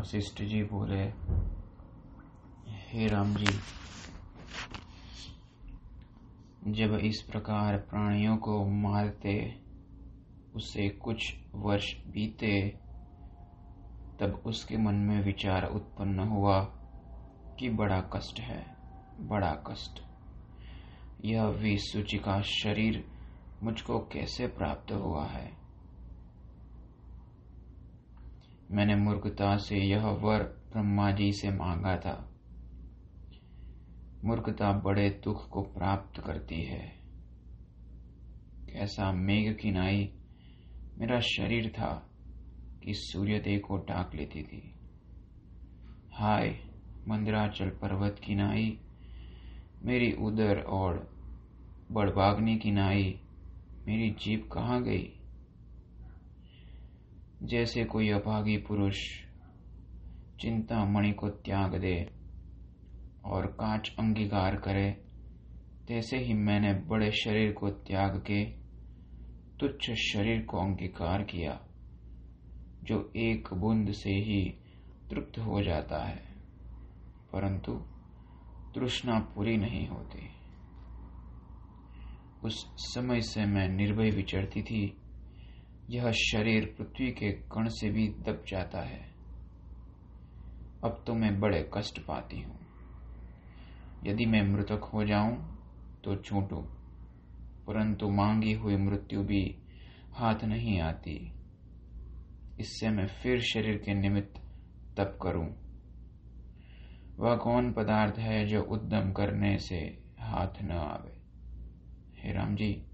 वशिष्ठ जी बोले, हे राम जी, जब इस प्रकार प्राणियों को मारते, उसे कुछ वर्ष बीते, तब उसके मन में विचार उत्पन्न हुआ कि बड़ा कष्ट है, बड़ा कष्ट। यह विसूचि का शरीर मुझको कैसे प्राप्त हुआ है? मैंने मूर्खता से यह वर ब्रह्मा जी से मांगा था। मूर्खता बड़े दुख को प्राप्त करती है। कैसा मेघ की नाई मेरा शरीर था कि सूर्यदेव को डाक लेती थी। हाय, मंदिराचल पर्वत की नाई, मेरी उदर और बड़बाग्नि की नाई, मेरी जीप कहाँ गई? जैसे कोई अभागी पुरुष चिंता मणि को त्याग दे और कांच अंगीकार करे, तैसे ही मैंने बड़े शरीर को त्याग के तुच्छ शरीर को अंगीकार किया, जो एक बूंद से ही तृप्त हो जाता है, परंतु तृष्णा पूरी नहीं होती। उस समय से मैं निर्भय विचरती थी यह शरीर पृथ्वी के कण से भी दब जाता है। अब तो मैं बड़े कष्ट पाती हूँ। यदि मैं मृतक हो जाऊँ तो छूटू, परंतु मांगी हुई मृत्यु भी हाथ नहीं आती। इससे मैं फिर शरीर के निमित्त तप करूँ। वह कौन पदार्थ है जो उद्यम करने से हाथ न आवे? हे राम जी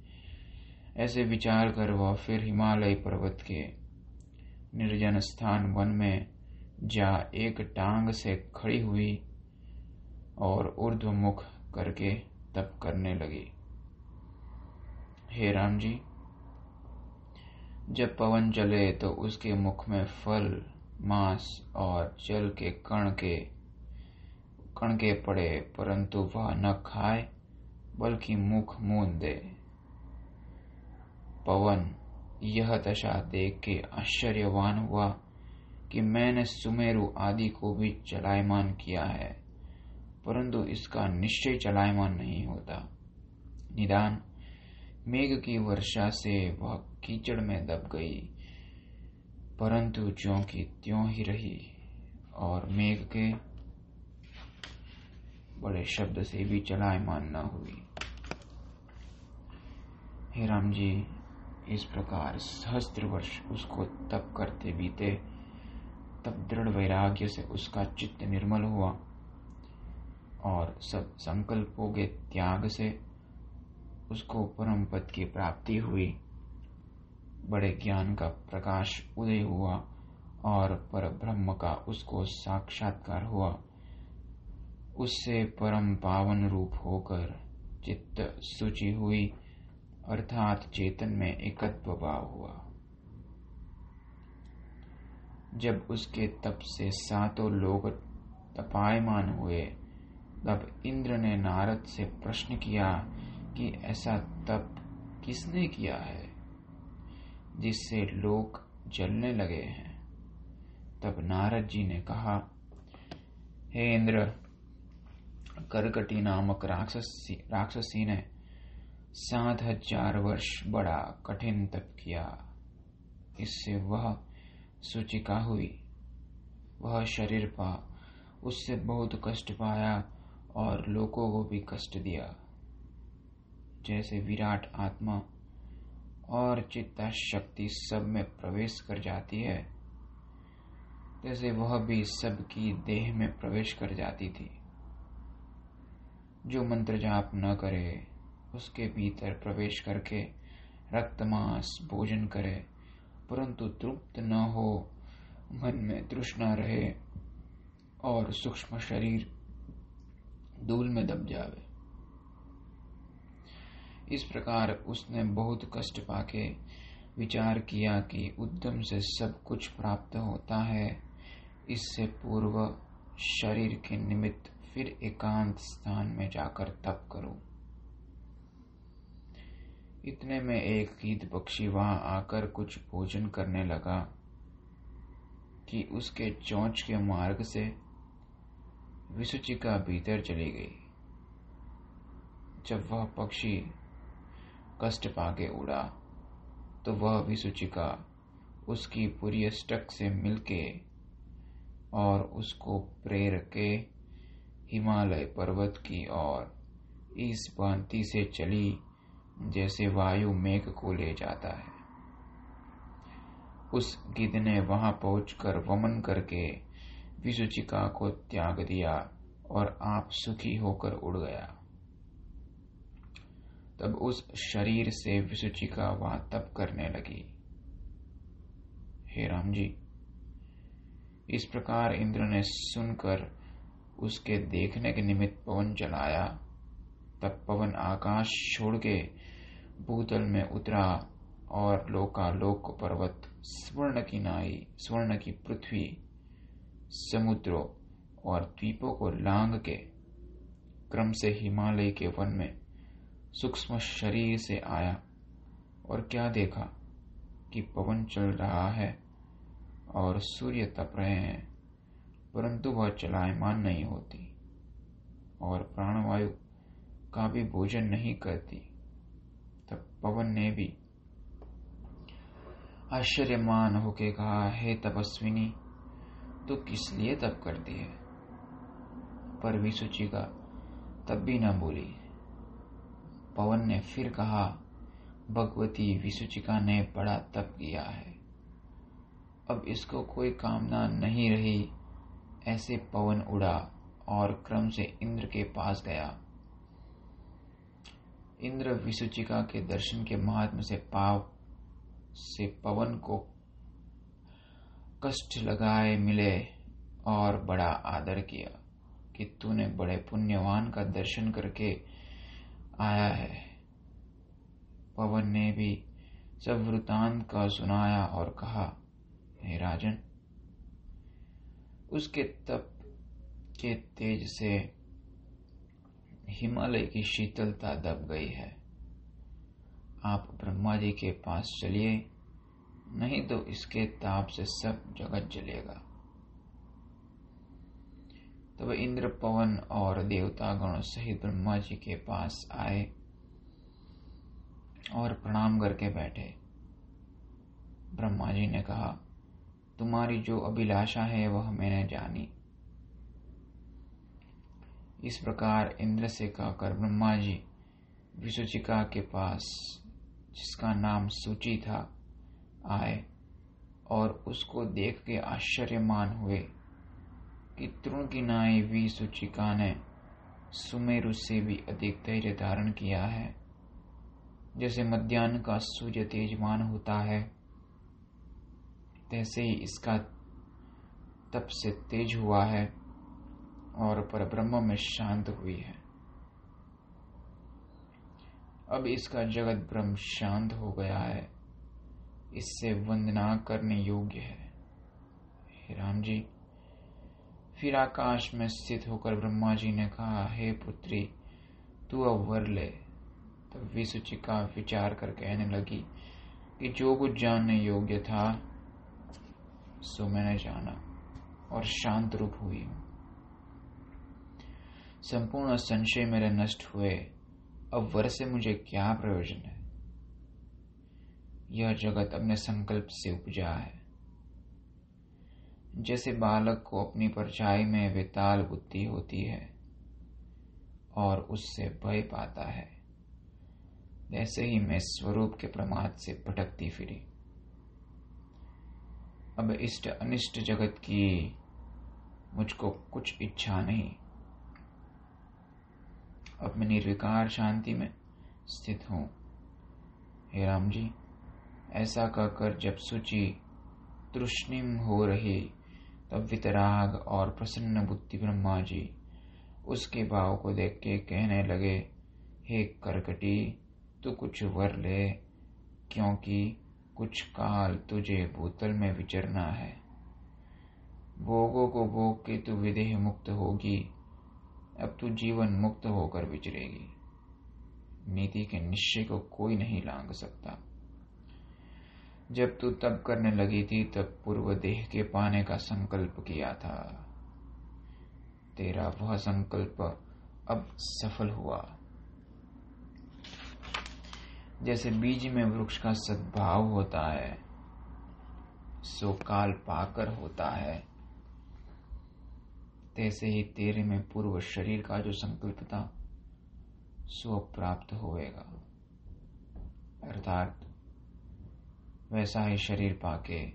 ऐसे विचार कर वह फिर हिमालय पर्वत के निर्जन स्थान वन में जा एक टांग से खड़ी हुई और ऊर्ध्वमुख करके तप करने लगी। हे राम जी, जब पवन चले तो उसके मुख में फल, मांस और जल के कण के कण के पड़े, परंतु वह न खाए, बल्कि मुख मूंद। दे पवन यह दशा देख के आश्चर्यवान हुआ कि मैंने सुमेरु आदि को भी चलायमान किया है, परंतु इसका निश्चय चलायमान नहीं होता। निदान, मेघ की वर्षा से वह कीचड़ में दब गई, परंतु ज्यो की त्यों ही रही और मेघ के बड़े शब्द से भी चलायमान न हुई। हे राम जी इस प्रकार सहस्त्र वर्ष उसको तप करते बीते, तब दृढ़ वैराग्य से उसका चित्त निर्मल हुआ और सब संकल्पों के त्याग से उसको परम पद की प्राप्ति हुई। बड़े ज्ञान का प्रकाश उदय हुआ और पर ब्रह्म का उसको साक्षात्कार हुआ। उससे परम पावन रूप होकर चित्त सूची हुई। अर्थात चेतन में एकत्व भाव हुआ। जब उसके तप से सातों लोग तपायमान हुए, तब इंद्र ने नारद से प्रश्न किया कि ऐसा तप किसने किया है जिससे लोग जलने लगे हैं। तब नारद जी ने कहा, हे इंद्र, करकटी नामक राक्षसी राक्षसी ने सात हज़ार वर्ष बड़ा कठिन तप किया। इससे वह सूचिका हुई। वह शरीर पा, उससे बहुत कष्ट पाया और लोगों को भी कष्ट दिया। जैसे विराट आत्मा और चित्ता शक्ति सब में प्रवेश कर जाती है जैसे वह भी सबकी देह में प्रवेश कर जाती थी। जो मंत्र जाप न करे उसके भीतर प्रवेश करके रक्त मांस भोजन करे, परंतु तृप्त न हो, मन में तृष्णा रहे और सूक्ष्म शरीर धूल में दब जावे। इस प्रकार उसने बहुत कष्ट पाके विचार किया कि उद्यम से सब कुछ प्राप्त होता है। इससे पूर्व शरीर के निमित्त फिर एकांत स्थान में जाकर तप करूँ। इतने में एक गीत पक्षी वहाँ आकर कुछ भोजन करने लगा कि उसके चौंच के मार्ग से विसुचिका भीतर चली गई। जब वह पक्षी कष्ट पाके उड़ा तो वह विसुचिका उसकी पूरी स्टक से मिलके और उसको प्रेर के हिमालय पर्वत की ओर इस भांति से चली। जैसे वायु मेघ को ले जाता है। उस गिद्ध ने वहाँ पहुंचकर वमन करके विसुचिका को त्याग दिया और आप सुखी होकर उड़ गया। तब उस शरीर से विसुचिका वहाँ तप करने लगी। हे राम जी, इस प्रकार इंद्र ने सुनकर उसके देखने के निमित्त पवन चलाया। तब पवन आकाश छोड़ के भूतल में उतरा और लोकालोक पर्वत, स्वर्ण की नाई, स्वर्ण की पृथ्वी, समुद्रों और द्वीपों को लांग के क्रम से हिमालय के वन में सूक्ष्म शरीर से आया और क्या देखा कि पवन चल रहा है और सूर्य तप रहे हैं, परंतु वह चलायमान नहीं होती और प्राणवायु का भी भोजन नहीं करती। तब पवन ने भी आश्चर्यमान होके कहा, हे तपस्विनी तो किस लिए तप करती है? पर विसुचिका तब भी न बोली। पवन ने फिर कहा, भगवती विसुचिका ने बड़ा तप किया है। अब इसको कोई कामना नहीं रही। ऐसे पवन उड़ा और क्रम से इंद्र के पास गया। इंद्र विसुचिका के दर्शन के महात्म से पाव से पवन को कष्ट लगाए मिले और बड़ा आदर किया कि तूने बड़े पुण्यवान का दर्शन करके आया है। पवन ने भी सब वृतांत का सुनाया और कहा, हे राजन, उसके तप के तेज से हिमालय की शीतलता दब गई है। आप ब्रह्मा जी के पास चलिए, नहीं तो इसके ताप से सब जगत जलेगा। तब इंद्र, पवन और देवता देवतागण सहित ब्रह्मा जी के पास आए और प्रणाम करके बैठे। ब्रह्मा जी ने कहा, तुम्हारी जो अभिलाषा है, वह मैंने जानी। इस प्रकार इंद्र से कहकर ब्रह्मा जी विसुचिका के पास, जिसका नाम सूची था, आए और उसको देख के आश्चर्यमान हुए कि तृण की नाई विसुचिका ने सुमेरु से भी अधिक धैर्य धारण किया है, जैसे मध्यान्ह का सूर्य तेजमान होता है। तैसे ही इसका तप से तेज हुआ है। और पर ब्रह्म में शांत हुई है। अब इसका जगत ब्रह्म शांत हो गया है। इससे वंदना करने योग्य है। हे राम जी, फिर आकाश में स्थित होकर ब्रह्मा जी ने कहा, हे पुत्री, तू अब वर ले। तब विसुचिका विचार कर कहने लगी कि जो कुछ जानने योग्य था, सो मैंने जाना और शांत रूप हुई हूँ। संपूर्ण संशय मेरे नष्ट हुए। अब वर से मुझे क्या प्रयोजन है? यह जगत अपने संकल्प से उपजा है। जैसे बालक को अपनी परछाई में विताल बुद्धि होती है, और उससे भय पाता है वैसे ही मैं स्वरूप के प्रमाद से भटकती फिरी। अब इष्ट अनिष्ट जगत की मुझको कुछ इच्छा नहीं। मैं निर्विकार शांति में स्थित हूँ। हे राम जी ऐसा कहकर जब सूची तृष्णिम हो रही, तब वितराग और प्रसन्न बुद्धि ब्रह्मा जी उसके भाव को देख के कहने लगे, हे करकटी, तू कुछ वर ले, क्योंकि कुछ काल तुझे भूतल में विचरना है। भोगों को भोग के तू विदेह मुक्त होगी अब तू जीवन मुक्त होकर विचरेगी नीति के निश्चय को कोई नहीं लांग सकता। जब तू तब करने लगी थी, तब पूर्व देह के पाने का संकल्प किया था। तेरा वह संकल्प अब सफल हुआ। जैसे बीज में वृक्ष का सद्भाव होता है, सो काल पाकर होता है। तैसे ही तेरे में पूर्व शरीर का जो संकल्प था सो प्राप्त होएगा। अर्थात, वैसा ही शरीर पाके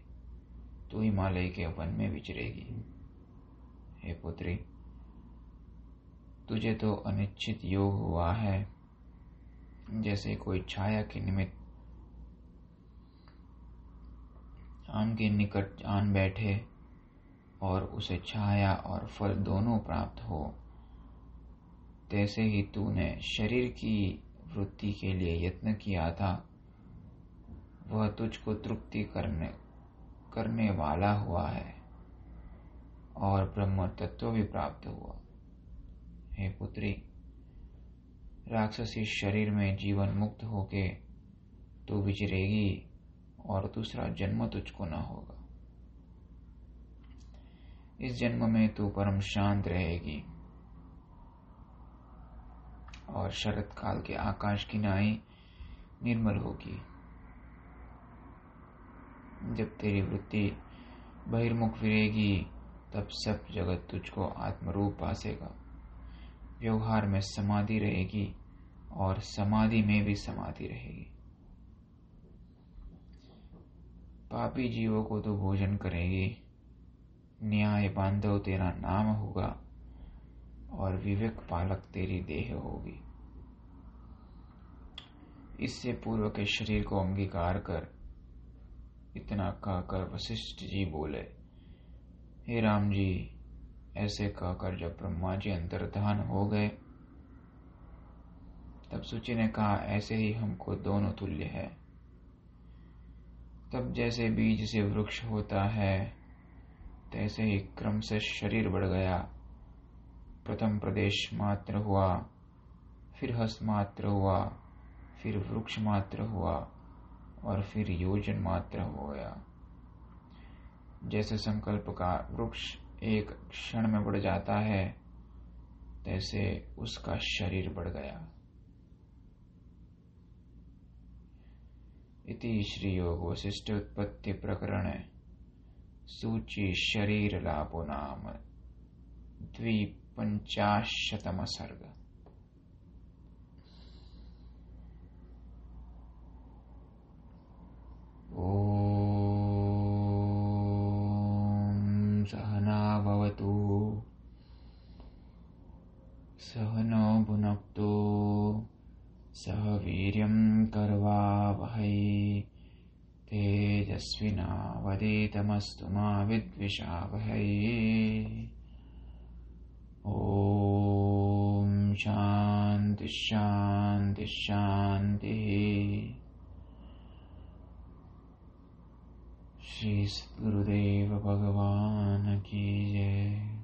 तू हिमालय के वन में विचरेगी। हे पुत्री, तुझे तो अनिश्चित योग हुआ है, जैसे कोई छाया के निमित्त आम के निकट आन बैठे और उसे छाया और फल दोनों प्राप्त हो। तैसे ही तूने शरीर की वृत्ति के लिए यत्न किया था। वह तुझको तृप्ति करने करने वाला हुआ है और ब्रह्म तत्व भी प्राप्त हुआ। हे पुत्री, राक्षसी शरीर में जीवन मुक्त होके तू विचरेगी और दूसरा जन्म तुझको न होगा। इस जन्म में तू परम शांत रहेगी। और शरत काल के आकाश की नाई निर्मल होगी। जब तेरी वृत्ति बहिर्मुख फिरेगी, तब सब जगत तुझको आत्मरूप पासेगा व्यवहार में समाधि रहेगी और समाधि में भी समाधि रहेगी। पापी जीवों को तो भोजन करेगी न्याय बांधव तेरा नाम होगा और विवेक पालक तेरी देह होगी। इससे पूर्व के शरीर को अंगीकार कर इतना कहकर वशिष्ठ जी बोले, हे राम जी, ऐसे कहकर जब ब्रह्मा जी अंतर्धान हो गए, तब सूची ने कहा, ऐसे ही हमको दोनों तुल्य है। तब जैसे बीज से वृक्ष होता है तैसे ही क्रम से शरीर बढ़ गया। प्रथम प्रदेश मात्र हुआ, फिर हस मात्र हुआ, फिर वृक्ष मात्र हुआ और फिर योजन मात्र हो गया। जैसे संकल्प का वृक्ष एक क्षण में बढ़ जाता है, तैसे उसका शरीर बढ़ गया। इति श्री योग वशिष्ठ उत्पत्ति प्रकरण। सूची शरीर लाभो नाम। द्विपञ्चाशतम सर्ग ॐ सहना भवतु। सहनो भुनक्तु। सह वीर्यं कर्वावहै तेजस्विनावदीतमस्तु मा विद्विषावहै। ॐ शान्तिश्शान्तिश्शान्तिः श्रीसद्गुरुदेवभगवान् की जय।